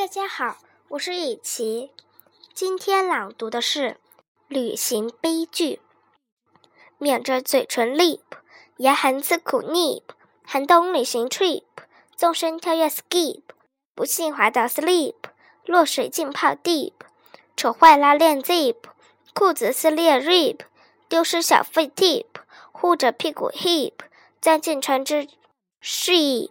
大家好，我是雨琪。今天朗读的是《旅行悲剧》。抿着嘴唇，leap，严寒自苦，nip，寒冬旅行，trip，纵身跳跃，skip，不幸滑倒，sleep，落水浸泡，deep，扯坏拉链，zip，裤子撕裂，rip，丢失小费，tip，护着屁股，hip，钻进船只，sheep。